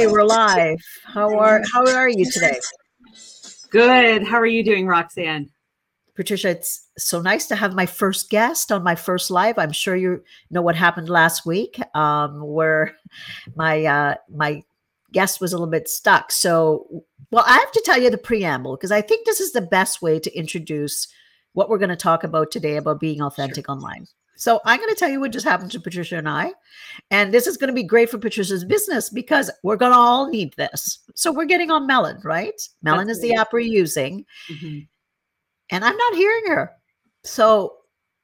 Okay, we're live. How are how are you today? Good. How are you doing, Roxanne? Patricia, it's so nice to have my first guest on my first live. I'm sure you know what happened last week, um, where my uh, my guest was a little bit stuck. So, well, I have to tell you the preamble because I think this is the best way to introduce what we're going to talk about today about being authentic sure. online. So I'm going to tell you what just happened to Patricia and I. And this is going to be great for Patricia's business because we're going to all need this. So we're getting on Melon, right? Melon That's is the app we're using. Mm-hmm. And I'm not hearing her. So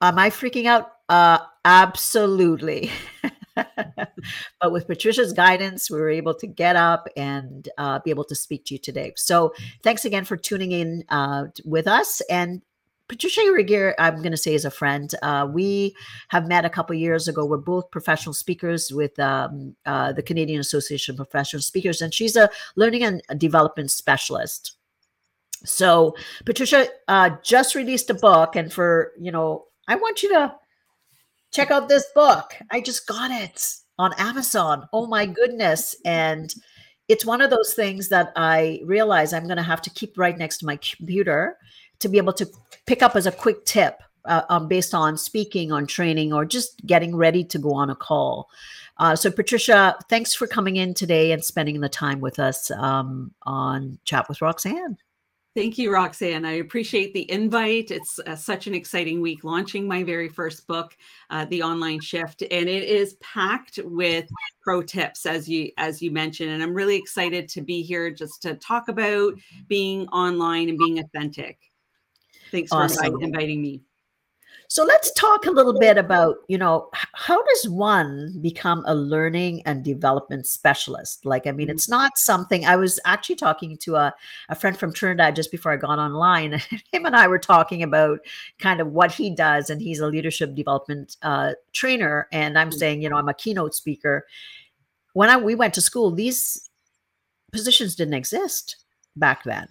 am I freaking out? Uh, absolutely. but with Patricia's guidance, we were able to get up and uh, be able to speak to you today. So thanks again for tuning in uh, with us. And Patricia Regier, I'm going to say, is a friend. Uh, we have met a couple years ago. We're both professional speakers with um, uh, the Canadian Association of Professional Speakers, and she's a learning and development specialist. So Patricia uh, just released a book, and for you know, I want you to check out this book. I just got it on Amazon. Oh my goodness! And it's one of those things that I realize I'm going to have to keep right next to my computer to be able to pick up as a quick tip uh, um, based on speaking, on training, or just getting ready to go on a call. Uh, so, Patricia, thanks for coming in today and spending the time with us um, on Chat with Roxanne. Thank you, Roxanne. I appreciate the invite. It's uh, such an exciting week launching my very first book, uh, The Online Shift, and it is packed with pro tips, as you as you mentioned. And I'm really excited to be here just to talk about being online and being authentic. Thanks awesome. for inviting me. So let's talk a little bit about, you know, how does one become a learning and development specialist? Like, I mean, it's not something I was actually talking to a, a friend from Trinidad just before I got online. Him and I were talking about kind of what he does, and he's a leadership development uh, trainer. And I'm mm. saying, you know, I'm a keynote speaker. When I, we went to school, these positions didn't exist back then.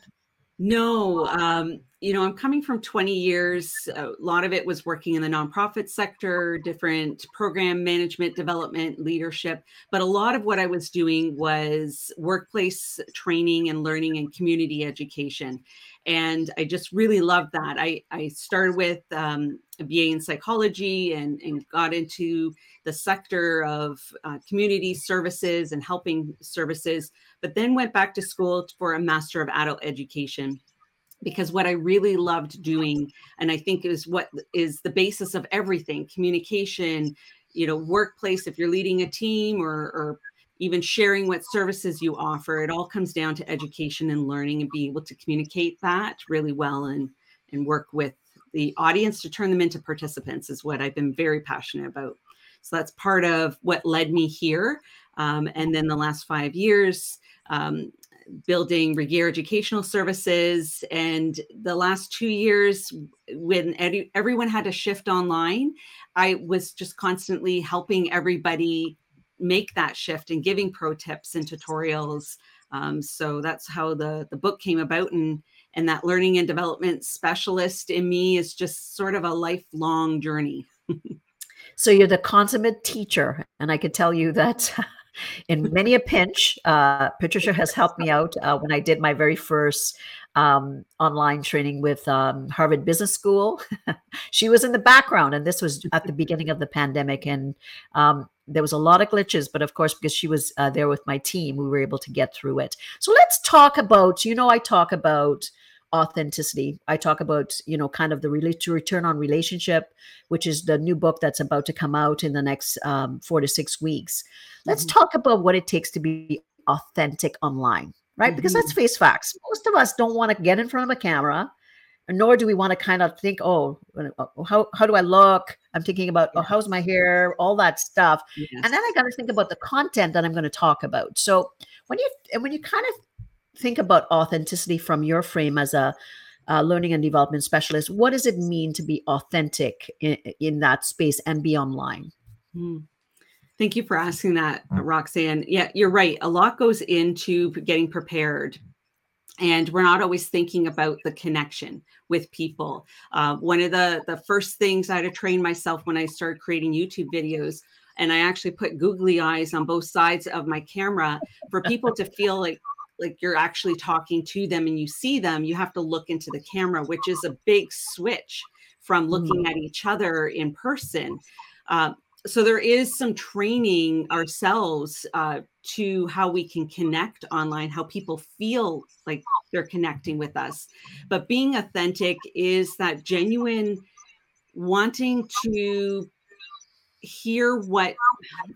No, um, you know, I'm coming from 20 years. A lot of it was working in the nonprofit sector, different program management, development, leadership. But a lot of what I was doing was workplace training and learning and community education. And I just really loved that. I, I started with um, a BA in psychology and, and got into the sector of uh, community services and helping services but then went back to school for a Master of Adult Education because what I really loved doing, and I think is what is the basis of everything communication, you know, workplace, if you're leading a team or, or even sharing what services you offer, it all comes down to education and learning and being able to communicate that really well and, and work with the audience to turn them into participants is what I've been very passionate about. So that's part of what led me here. Um, and then the last five years, um, building Regier Educational Services. And the last two years, when everyone had to shift online, I was just constantly helping everybody make that shift and giving pro tips and tutorials. Um, so that's how the the book came about, and and that learning and development specialist in me is just sort of a lifelong journey. so you're the consummate teacher, and I could tell you that in many a pinch. Uh, Patricia has helped me out uh, when I did my very first um, online training with um, Harvard Business School. she was in the background, and this was at the beginning of the pandemic, and um, there was a lot of glitches. But of course, because she was uh, there with my team, we were able to get through it. So let's talk about. You know, I talk about authenticity. I talk about, you know, kind of the to return on relationship, which is the new book that's about to come out in the next um, four to six weeks. Let's mm-hmm. talk about what it takes to be authentic online, right? Mm-hmm. Because let's face facts. Most of us don't want to get in front of a camera nor do we want to kind of think, oh, how, how do I look? I'm thinking about, oh, how's my hair? All that stuff. Yes. And then I got to think about the content that I'm going to talk about. So when you, and when you kind of think about authenticity from your frame as a, uh, learning and development specialist, what does it mean to be authentic in, in that space and be online? Hmm. Thank you for asking that, Roxanne. Yeah, you're right. A lot goes into getting prepared and we're not always thinking about the connection with people uh, one of the the first things i had to train myself when i started creating youtube videos and i actually put googly eyes on both sides of my camera for people to feel like like you're actually talking to them and you see them you have to look into the camera which is a big switch from looking mm. at each other in person uh, so there is some training ourselves uh, to how we can connect online how people feel like they're connecting with us but being authentic is that genuine wanting to hear what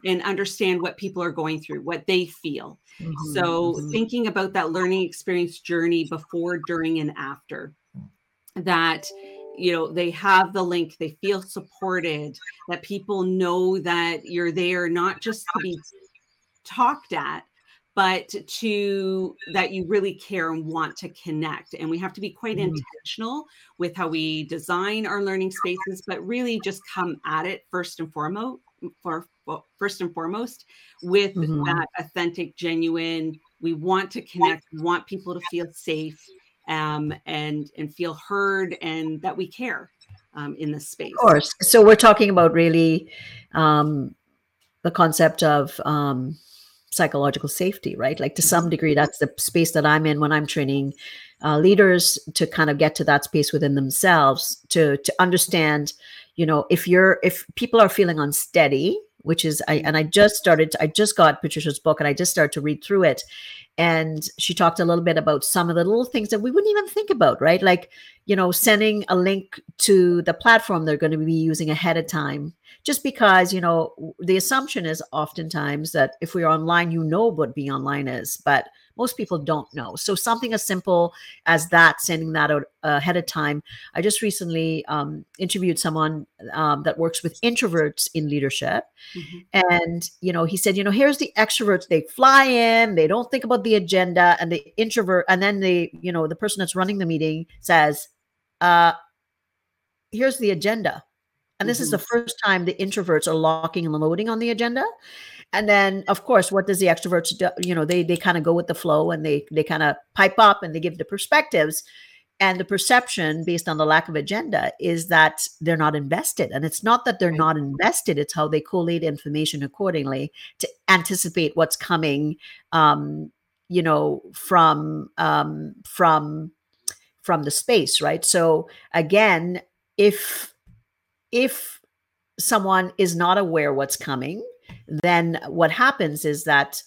and understand what people are going through what they feel mm-hmm. so mm-hmm. thinking about that learning experience journey before during and after that you know they have the link they feel supported that people know that you're there not just to be talked at but to that you really care and want to connect and we have to be quite mm-hmm. intentional with how we design our learning spaces but really just come at it first and foremost for well, first and foremost with mm-hmm. that authentic genuine we want to connect want people to feel safe um, and and feel heard and that we care um, in this space. Of course. So we're talking about really um, the concept of um, psychological safety, right? Like to some degree, that's the space that I'm in when I'm training uh, leaders to kind of get to that space within themselves to to understand, you know, if you're if people are feeling unsteady, which is I and I just started I just got Patricia's book and I just started to read through it. And she talked a little bit about some of the little things that we wouldn't even think about right? Like you know sending a link to the platform they're going to be using ahead of time. Just because you know the assumption is oftentimes that if we're online you know what being online is but most people don't know so something as simple as that sending that out ahead of time i just recently um, interviewed someone um, that works with introverts in leadership mm-hmm. and you know he said you know here's the extroverts they fly in they don't think about the agenda and the introvert and then the you know the person that's running the meeting says uh here's the agenda and this mm-hmm. is the mm-hmm. first time the introverts are locking and loading on the agenda. And then, of course, what does the extroverts do? You know, they they kind of go with the flow and they they kind of pipe up and they give the perspectives. And the perception, based on the lack of agenda, is that they're not invested. And it's not that they're not invested; it's how they collate information accordingly to anticipate what's coming. Um, you know, from um, from from the space, right? So again, if if someone is not aware what's coming, then what happens is that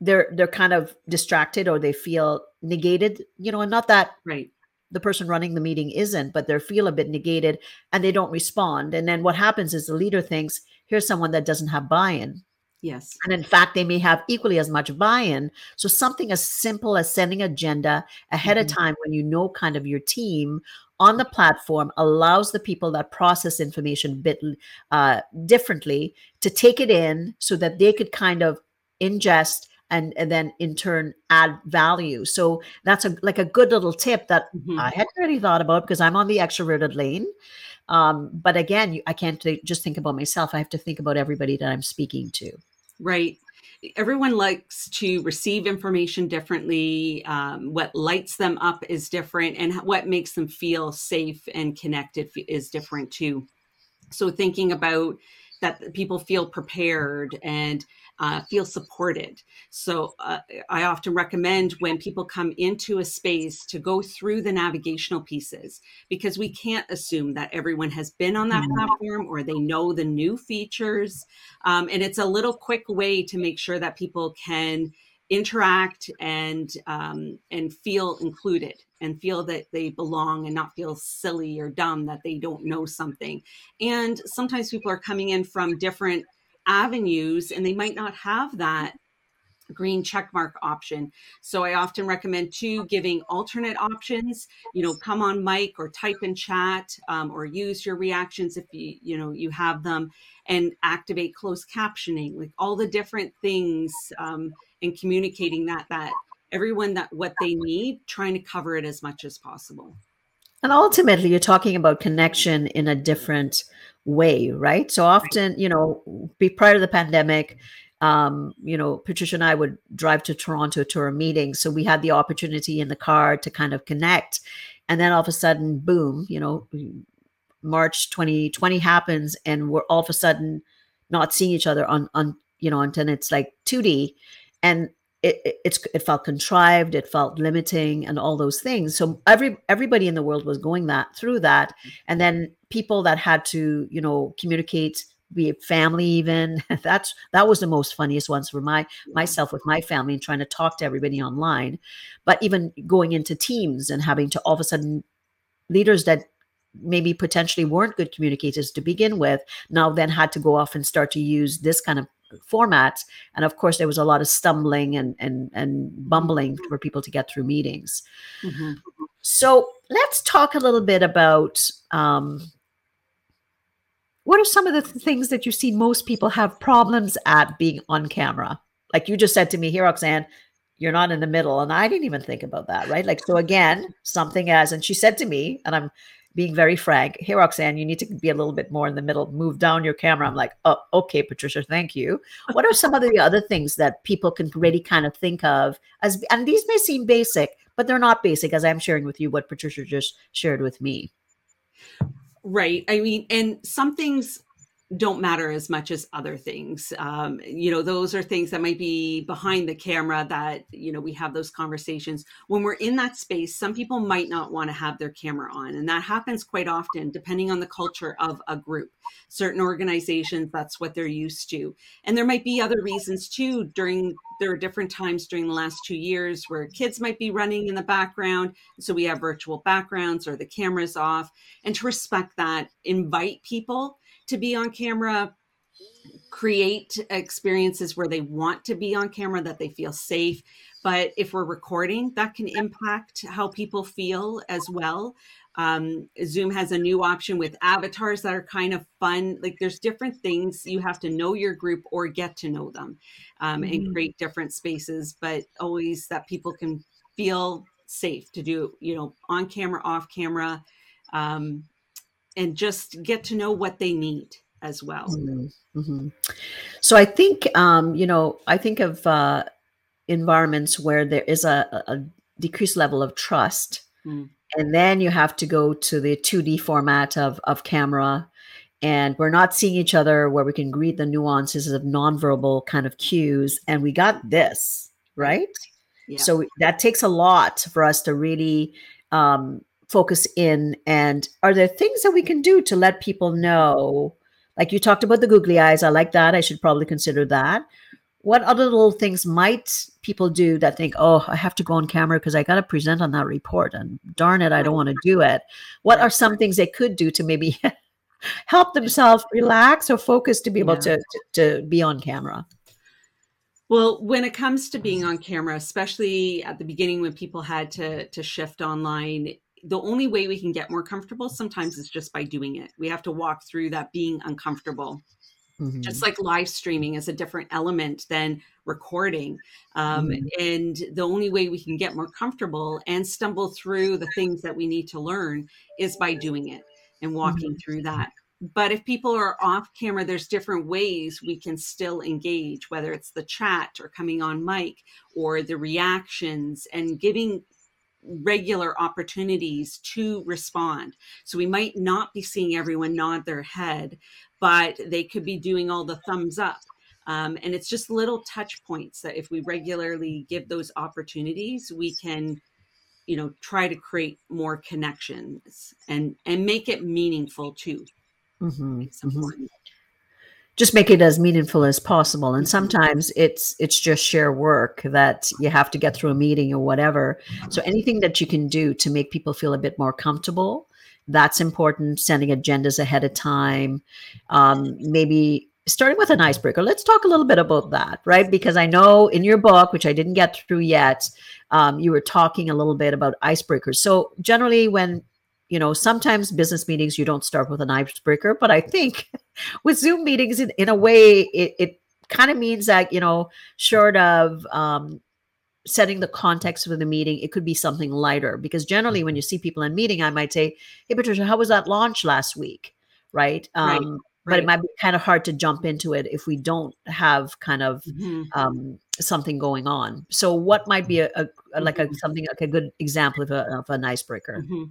they're they're kind of distracted or they feel negated, you know, and not that right the person running the meeting isn't, but they feel a bit negated and they don't respond. And then what happens is the leader thinks, here's someone that doesn't have buy-in. Yes. And in fact, they may have equally as much buy in. So, something as simple as sending agenda ahead mm-hmm. of time when you know kind of your team on the platform allows the people that process information bit uh, differently to take it in so that they could kind of ingest and, and then in turn add value. So that's a like a good little tip that mm-hmm. I hadn't really thought about because I'm on the extroverted lane. Um, but again, I can't just think about myself. I have to think about everybody that I'm speaking to. Right everyone likes to receive information differently. Um, what lights them up is different, and what makes them feel safe and connected is different too. So, thinking about that people feel prepared and uh, feel supported. So uh, I often recommend when people come into a space to go through the navigational pieces because we can't assume that everyone has been on that mm-hmm. platform or they know the new features. Um, and it's a little quick way to make sure that people can interact and um, and feel included and feel that they belong and not feel silly or dumb that they don't know something and sometimes people are coming in from different avenues and they might not have that green check mark option. So I often recommend too giving alternate options. You know, come on mic or type in chat um, or use your reactions if you you know you have them, and activate closed captioning, like all the different things um, and communicating that that everyone that what they need, trying to cover it as much as possible. And ultimately, you're talking about connection in a different way, right? So often, you know, be prior to the pandemic, um, you know, Patricia and I would drive to Toronto to our meeting. So we had the opportunity in the car to kind of connect. And then all of a sudden, boom, you know, March 2020 happens and we're all of a sudden not seeing each other on, on, you know, until it's like 2D. And it, it, it's it felt contrived it felt limiting and all those things. So every everybody in the world was going that through that. And then people that had to you know communicate be it family even that's that was the most funniest ones for my myself with my family and trying to talk to everybody online. But even going into teams and having to all of a sudden leaders that maybe potentially weren't good communicators to begin with now then had to go off and start to use this kind of formats and of course there was a lot of stumbling and and and bumbling for people to get through meetings. Mm-hmm. so let's talk a little bit about um, what are some of the th- things that you see most people have problems at being on camera? Like you just said to me here roxanne you're not in the middle and i didn't even think about that right? Like so again something as and she said to me and i'm being very frank, hey, Roxanne, you need to be a little bit more in the middle, move down your camera. I'm like, oh, okay, Patricia, thank you. What are some of the other things that people can really kind of think of as, and these may seem basic, but they're not basic, as I'm sharing with you what Patricia just shared with me. Right. I mean, and some things don't matter as much as other things. Um, you know, those are things that might be behind the camera that, you know, we have those conversations. When we're in that space, some people might not want to have their camera on. And that happens quite often, depending on the culture of a group. Certain organizations, that's what they're used to. And there might be other reasons too during, there are different times during the last two years where kids might be running in the background. So we have virtual backgrounds or the cameras off. And to respect that, invite people to be on camera create experiences where they want to be on camera that they feel safe. But if we're recording that can impact how people feel as well. Um, zoom has a new option with avatars that are kind of fun. Like there's different things you have to know your group or get to know them um, mm-hmm. and create different spaces but always that people can feel safe to do you know on camera off camera. Um, and just get to know what they need as well. Mm-hmm. mm-hmm. So I think, um, you know, I think of uh, environments where there is a, a decreased level of trust. Mm. And then you have to go to the 2D format of, of camera. And we're not seeing each other where we can read the nuances of nonverbal kind of cues. And we got this, right? Yeah. So that takes a lot for us to really um, focus in and are there things that we can do to let people know? Like you talked about the googly eyes i like that i should probably consider that. What other little things might people do that think oh i have to go on camera because i got to present on that report and darn it i don't want to do it. What are some things they could do to maybe help themselves relax or focus to be able yeah. to, to, to be on camera? Well, when it comes to being on camera, especially at the beginning when people had to to shift online, the only way we can get more comfortable sometimes is just by doing it. We have to walk through that being uncomfortable. Mm-hmm. Just like live streaming is a different element than recording. Um, mm-hmm. And the only way we can get more comfortable and stumble through the things that we need to learn is by doing it and walking mm-hmm. through that. But if people are off camera, there's different ways we can still engage, whether it's the chat or coming on mic or the reactions and giving regular opportunities to respond. So we might not be seeing everyone nod their head, but they could be doing all the thumbs up. Um, and it's just little touch points that if we regularly give those opportunities, we can, you know, try to create more connections and and make it meaningful too. Mm-hmm. It's important. Mm-hmm just make it as meaningful as possible. And sometimes it's it's just share work that you have to get through a meeting or whatever. So anything that you can do to make people feel a bit more comfortable that's important. Sending agendas ahead of time. Um, maybe starting with an icebreaker, let's talk a little bit about that, right? Because I know in your book, which I didn't get through yet, um, you were talking a little bit about icebreakers. So generally, when you know, sometimes business meetings you don't start with an icebreaker, but I think with Zoom meetings, in, in a way, it, it kind of means that you know, short of um, setting the context for the meeting, it could be something lighter. Because generally, when you see people in meeting, I might say, "Hey, Patricia, how was that launch last week?" Right. Um, right. But it might be kind of hard to jump into it if we don't have kind of mm-hmm. um, something going on. So, what might be a, a like a mm-hmm. something like a good example of, a, of an icebreaker? Mm-hmm.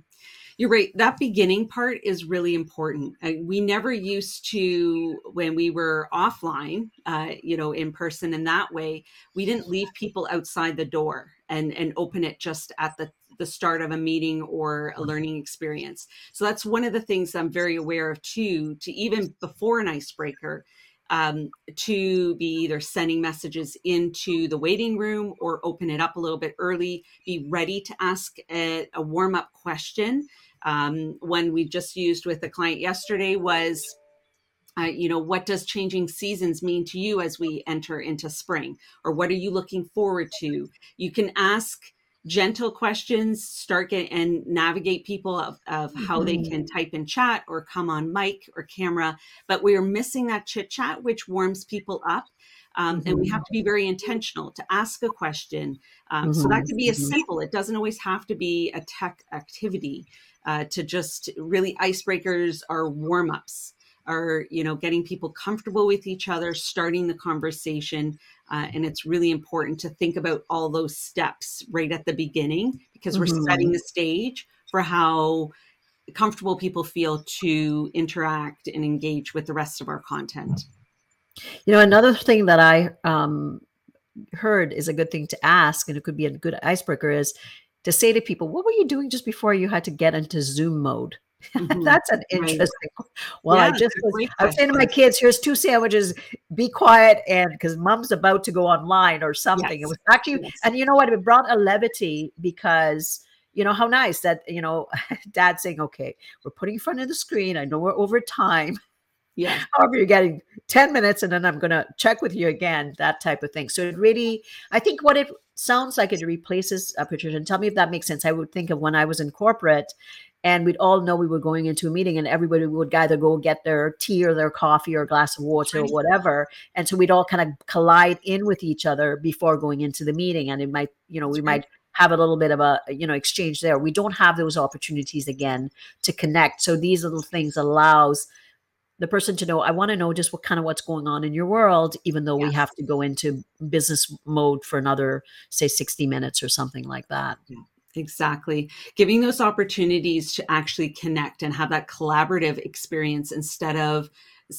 You're right. That beginning part is really important. we never used to, when we were offline, uh, you know, in person in that way, we didn't leave people outside the door and, and open it just at the, the start of a meeting or a learning experience. So that's one of the things I'm very aware of too, to even before an icebreaker, um, to be either sending messages into the waiting room or open it up a little bit early, be ready to ask a, a warm up question um, one we just used with a client yesterday was uh, you know, what does changing seasons mean to you as we enter into spring? Or what are you looking forward to? You can ask gentle questions, start get, and navigate people of, of mm-hmm. how they mm-hmm. can type in chat or come on mic or camera. But we are missing that chit chat, which warms people up. Um, mm-hmm. And we have to be very intentional to ask a question. Um, mm-hmm. So that could be as mm-hmm. simple. It doesn't always have to be a tech activity uh, to just really icebreakers are warm ups are you know getting people comfortable with each other starting the conversation uh, and it's really important to think about all those steps right at the beginning because mm-hmm. we're setting the stage for how comfortable people feel to interact and engage with the rest of our content you know another thing that i um, heard is a good thing to ask and it could be a good icebreaker is to say to people, what were you doing just before you had to get into Zoom mode? Mm-hmm. That's an interesting. Right. Well, yeah, I just was, I was saying to my kids, "Here's two sandwiches. Be quiet," and because mom's about to go online or something. Yes. It was actually, yes. and you know what? It brought a levity because you know how nice that you know, dad saying, "Okay, we're putting in front of the screen. I know we're over time." Yeah. However, you're getting 10 minutes and then I'm going to check with you again, that type of thing. So it really, I think what it sounds like it replaces uh, Patricia. And tell me if that makes sense. I would think of when I was in corporate and we'd all know we were going into a meeting and everybody would either go get their tea or their coffee or a glass of water or whatever and so we'd all kind of collide in with each other before going into the meeting and it might you know we might have a little bit of a you know exchange there we don't have those opportunities again to connect so these little things allows the person to know i want to know just what kind of what's going on in your world even though we have to go into business mode for another say 60 minutes or something like that yeah. Exactly. Giving those opportunities to actually connect and have that collaborative experience instead of,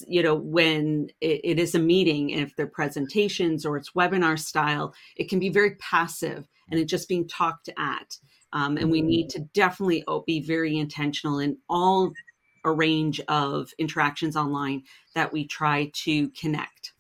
you know, when it, it is a meeting, and if they're presentations or it's webinar style, it can be very passive and it just being talked at. Um, and we need to definitely be very intentional in all a range of interactions online that we try to connect.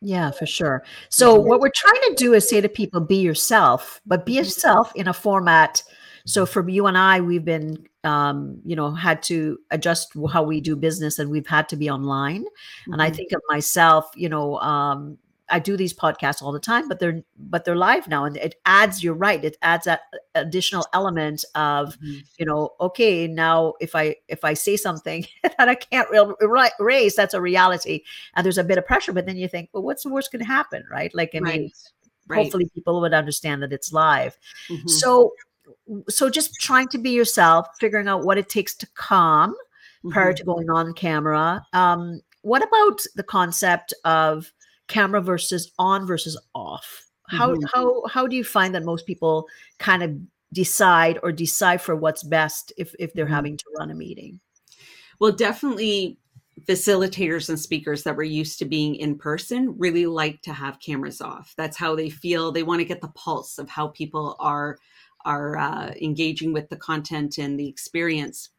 Yeah, for sure. So what we're trying to do is say to people, be yourself, but be mm-hmm. yourself in a format. So for you and I, we've been, um, you know, had to adjust how we do business, and we've had to be online. Mm-hmm. And I mm-hmm. think of myself, you know, um, I do these podcasts all the time, but they're but they're live now, and it adds. You're right. It adds that additional element of, mm-hmm. you know, okay, now if I if I say something that I can't re- raise, that's a reality, and there's a bit of pressure. But then you think, well, what's the worst to happen, right? Like, I right. mean, right. hopefully people would understand that it's live. Mm-hmm. So, so just trying to be yourself, figuring out what it takes to calm mm-hmm. prior to going on camera. Um, what about the concept of camera versus on versus off? How mm-hmm. how how do you find that most people kind of decide or decipher what's best if if they're mm-hmm. having to run a meeting? Well definitely facilitators and speakers that were used to being in person really like to have cameras off. That's how they feel. They want to get the pulse of how people are are uh, engaging with the content and the experience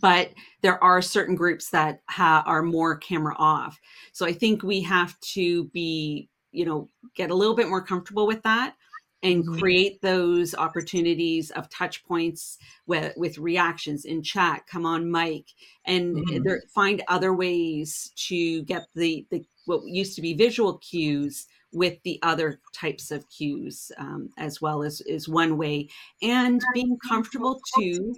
but there are certain groups that ha- are more camera off so i think we have to be you know get a little bit more comfortable with that and Mhm. create those opportunities of touch points with, with reactions in chat come on mic and Mhm. there, find other ways to get the, the what used to be visual cues with the other types of cues um, as well as is one way and being comfortable too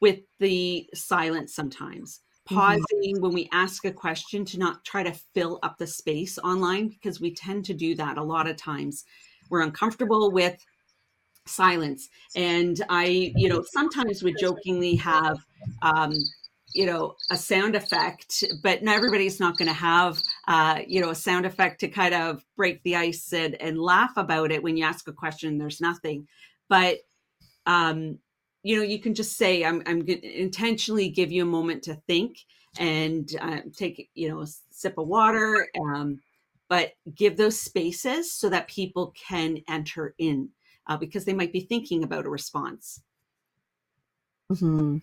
with the silence sometimes. Mhm. pausing when we ask a question to not try to fill up the space online because we tend to do that a lot of times. We're uncomfortable with silence. And i you know sometimes would jokingly have um you know a sound effect but not everybody's not going to have uh you know a sound effect to kind of break the ice and, and laugh about it when you ask a question and there's nothing. But um you know you can just say i'm i'm going to intentionally give you a moment to think and uh, take you know a sip of water um but give those spaces so that people can enter in uh, because they might be thinking about a response Mhm.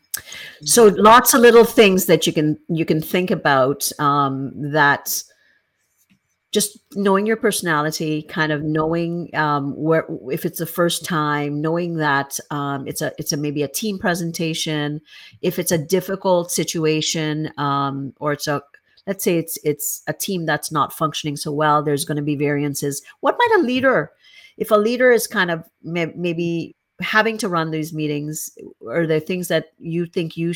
So lots of little things that you can you can think about um, that just knowing your personality, kind of knowing um, where if it's the first time, knowing that um, it's a it's a maybe a team presentation, if it's a difficult situation um, or it's a let's say it's it's a team that's not functioning so well, there's going to be variances. What might a leader, if a leader is kind of may, maybe having to run these meetings, are there things that you think you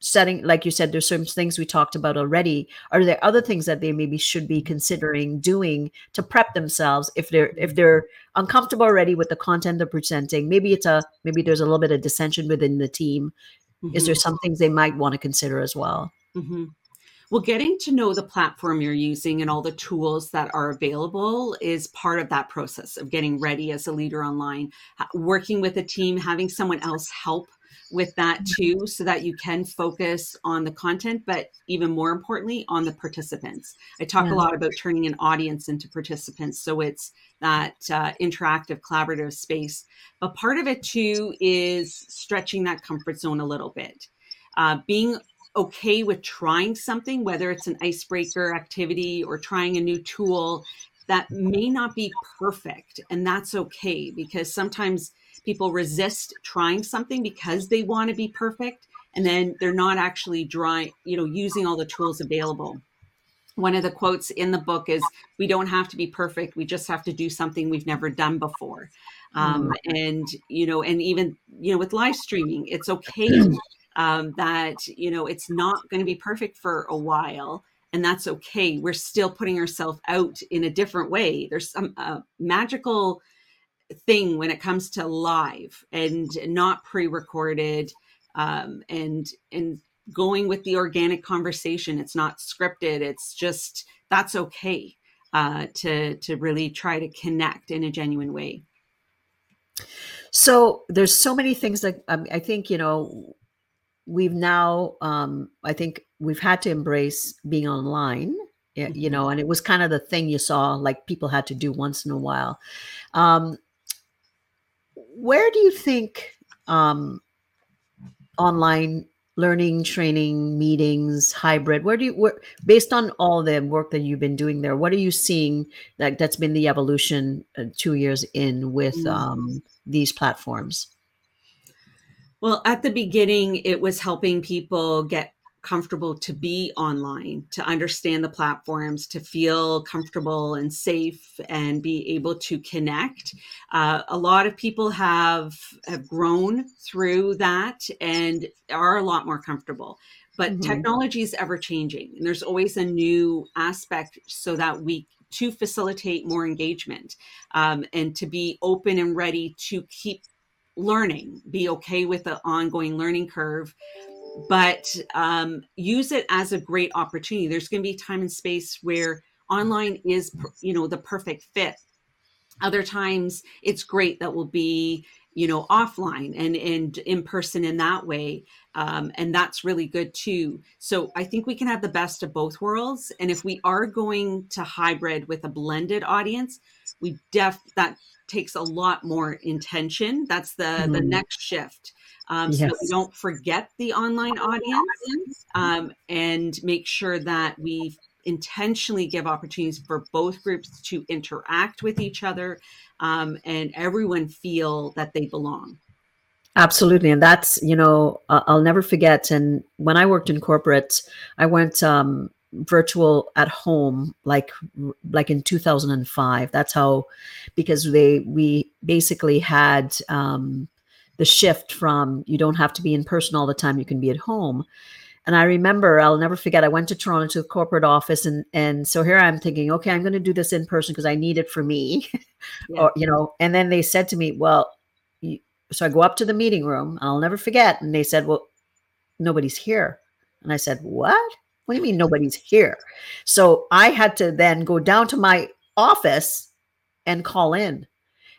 setting like you said there's certain things we talked about already. Are there other things that they maybe should be considering doing to prep themselves if they're if they're uncomfortable already with the content they're presenting? Maybe it's a maybe there's a little bit of dissension within the team. Is there some things they might want to consider as well? Hmm Well, getting to know the platform you're using and all the tools that are available is part of that process of getting ready as a leader online. Working with a team, having someone else help with that too, so that you can focus on the content, but even more importantly, on the participants. I talk Yeah. a lot about turning an audience into participants. So it's that uh, interactive, collaborative space. But part of it too is stretching that comfort zone a little bit. Uh, being okay with trying something, whether it's an icebreaker activity or trying a new tool that may not be perfect. And that's okay because sometimes people resist trying something because they want to be perfect and then they're not actually drawing, you know, using all the tools available. One of the quotes in the book is We don't have to be perfect. We just have to do something we've never done before. Um, and, you know, and even, you know, with live streaming, it's okay um, that you know it's not going to be perfect for a while and that's okay we're still putting ourselves out in a different way there's some uh, magical thing when it comes to live and not pre-recorded um, and and going with the organic conversation. It's not scripted. It's just that's okay uh, to to really try to connect in a genuine way. So there's so many things that um, i think you know we've now um i think we've had to embrace being online you Mhm. know and it was kind of the thing you saw like people had to do once in a while. Um where do you think um online learning training meetings hybrid where do you where, based on all the work that you've been doing there what are you seeing like that's been the evolution uh, two years in with Mm. um these platforms Well, at the beginning, it was helping people get comfortable to be online, to understand the platforms, to feel comfortable and safe, and be able to connect. Uh, a lot of people have have grown through that and are a lot more comfortable. But Mhm. technology is ever changing, and there's always a new aspect so that we to facilitate more engagement um, and to be open and ready to keep learning be okay with the ongoing learning curve but um, use it as a great opportunity. There's going to be time and space where online is you know the perfect fit. Other times it's great that will be you know offline and and in person in that way um, and that's really good too. So i think we can have the best of both worlds and if we are going to hybrid with a blended audience we def that takes a lot more intention. That's the the Mhm. next shift um, so that we don't forget the online audience um, and make sure that we intentionally give opportunities for both groups to interact with each other um, and everyone feel that they belong. Absolutely. And that's, you know, I'll never forget. And when I worked in corporate, I went um, virtual at home like like in 2005 that's how because they we basically had um the shift from you don't have to be in person all the time you can be at home and i remember i'll never forget i went to toronto to the corporate office and and so here i'm thinking okay i'm going to do this in person because i need it for me yeah. or you know and then they said to me well you, so i go up to the meeting room i'll never forget and they said well nobody's here and i said what what do you mean nobody's here? So I had to then go down to my office and call in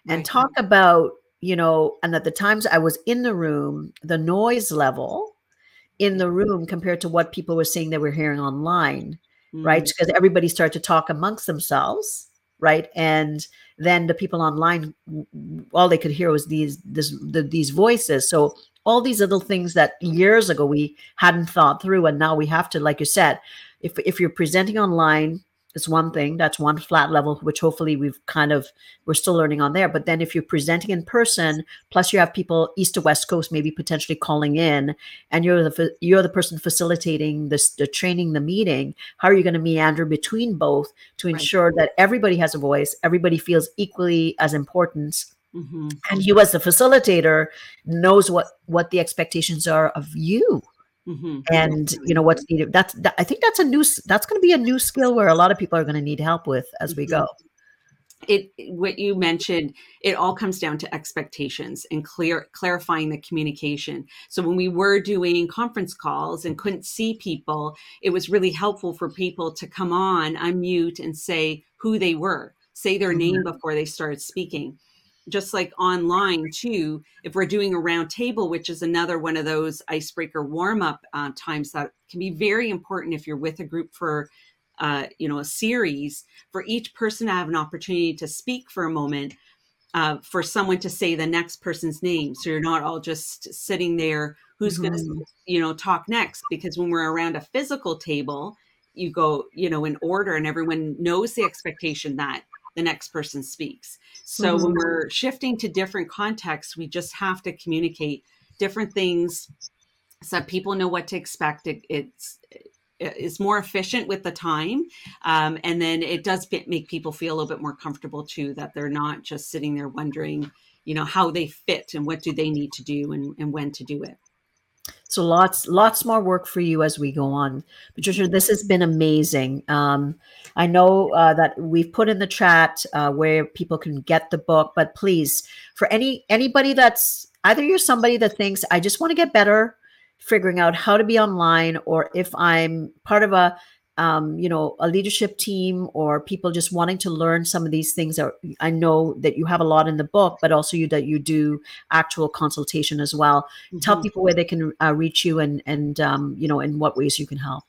and right. talk about, you know, and at the times I was in the room, the noise level in the room compared to what people were saying they were hearing online, mm-hmm. right? Because everybody started to talk amongst themselves, right? And then the people online, all they could hear was these this the, these voices. So all these little things that years ago we hadn't thought through and now we have to like you said if if you're presenting online it's one thing that's one flat level which hopefully we've kind of we're still learning on there but then if you're presenting in person plus you have people east to west coast maybe potentially calling in and you're the you're the person facilitating this the training the meeting how are you going to meander between both to ensure right. that everybody has a voice everybody feels equally as important Mm-hmm. And you, as the facilitator, knows what what the expectations are of you, mm-hmm. and you know what's needed. That's that, I think that's a new that's going to be a new skill where a lot of people are going to need help with as we go. Mm-hmm. It what you mentioned, it all comes down to expectations and clear clarifying the communication. So when we were doing conference calls and couldn't see people, it was really helpful for people to come on, unmute, and say who they were, say their mm-hmm. name before they started speaking just like online too if we're doing a round table which is another one of those icebreaker warm up uh, times that can be very important if you're with a group for uh, you know a series for each person to have an opportunity to speak for a moment uh, for someone to say the next person's name so you're not all just sitting there who's mm-hmm. going to you know talk next because when we're around a physical table you go you know in order and everyone knows the expectation that the next person speaks. So mm-hmm. when we're shifting to different contexts, we just have to communicate different things so that people know what to expect. It, it's it's more efficient with the time, um, and then it does make people feel a little bit more comfortable too. That they're not just sitting there wondering, you know, how they fit and what do they need to do and, and when to do it. So lots, lots more work for you as we go on. Patricia, this has been amazing. Um, I know uh, that we've put in the chat uh, where people can get the book, but please, for any anybody that's either you're somebody that thinks I just want to get better, figuring out how to be online, or if I'm part of a um, you know, a leadership team or people just wanting to learn some of these things. Are, I know that you have a lot in the book, but also you that you do actual consultation as well. Mm-hmm. Tell people where they can uh, reach you and and um, you know in what ways you can help.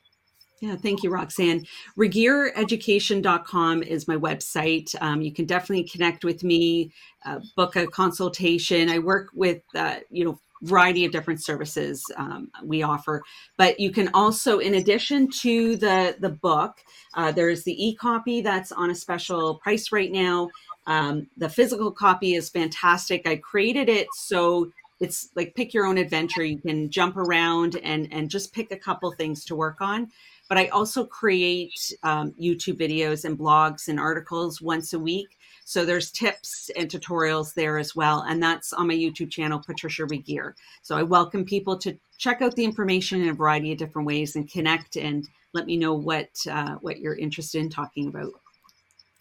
Yeah, thank you, Roxanne. RegierEducation.com is my website. Um, you can definitely connect with me, uh, book a consultation. I work with, uh, you know, variety of different services um, we offer. But you can also, in addition to the the book, uh, there's the e-copy that's on a special price right now. Um, the physical copy is fantastic. I created it so it's like pick your own adventure. You can jump around and and just pick a couple things to work on. But I also create um, YouTube videos and blogs and articles once a week so there's tips and tutorials there as well. And that's on my YouTube channel, Patricia Regier. So I welcome people to check out the information in a variety of different ways and connect and let me know what uh, what you're interested in talking about.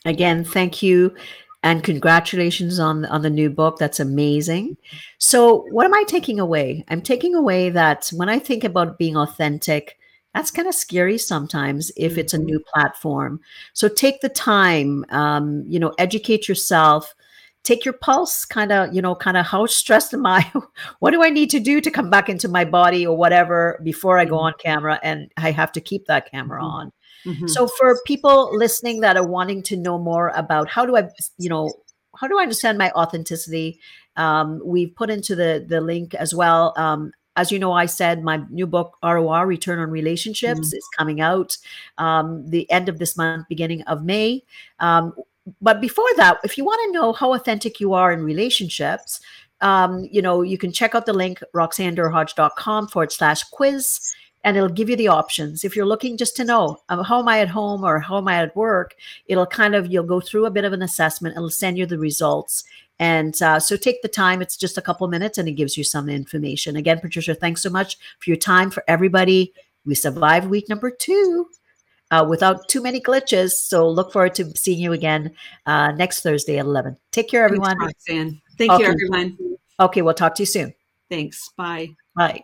Again, thank you and congratulations on on the new book that's amazing so what am i taking away i'm taking away that when i think about being authentic that's kind of scary sometimes if it's a mm-hmm. new platform. So take the time, um, you know, educate yourself, take your pulse, kind of, you know, kind of how stressed am I? what do I need to do to come back into my body or whatever before I go mm-hmm. on camera? And I have to keep that camera mm-hmm. on. Mm-hmm. So for people listening that are wanting to know more about how do I, you know, how do I understand my authenticity? Um, we've put into the the link as well um, as you know, I said my new book, ROR, Return on Relationships, mm-hmm. is coming out um, the end of this month, beginning of May. Um, but before that, if you want to know how authentic you are in relationships, um, you know, you can check out the link, roxannederhodge.com forward slash quiz, and it'll give you the options. If you're looking just to know um, how am I at home or how am I at work, it'll kind of, you'll go through a bit of an assessment, it'll send you the results. And uh, so take the time. It's just a couple minutes and it gives you some information. Again, Patricia, thanks so much for your time for everybody. We survived week number two. Uh, without too many glitches. So look forward to seeing you again uh, next Thursday at 11. Take care, everyone. Thanks, Roxanne. Thank okay. you, everyone. Okay, we'll talk to you soon. Thanks. Bye. Bye.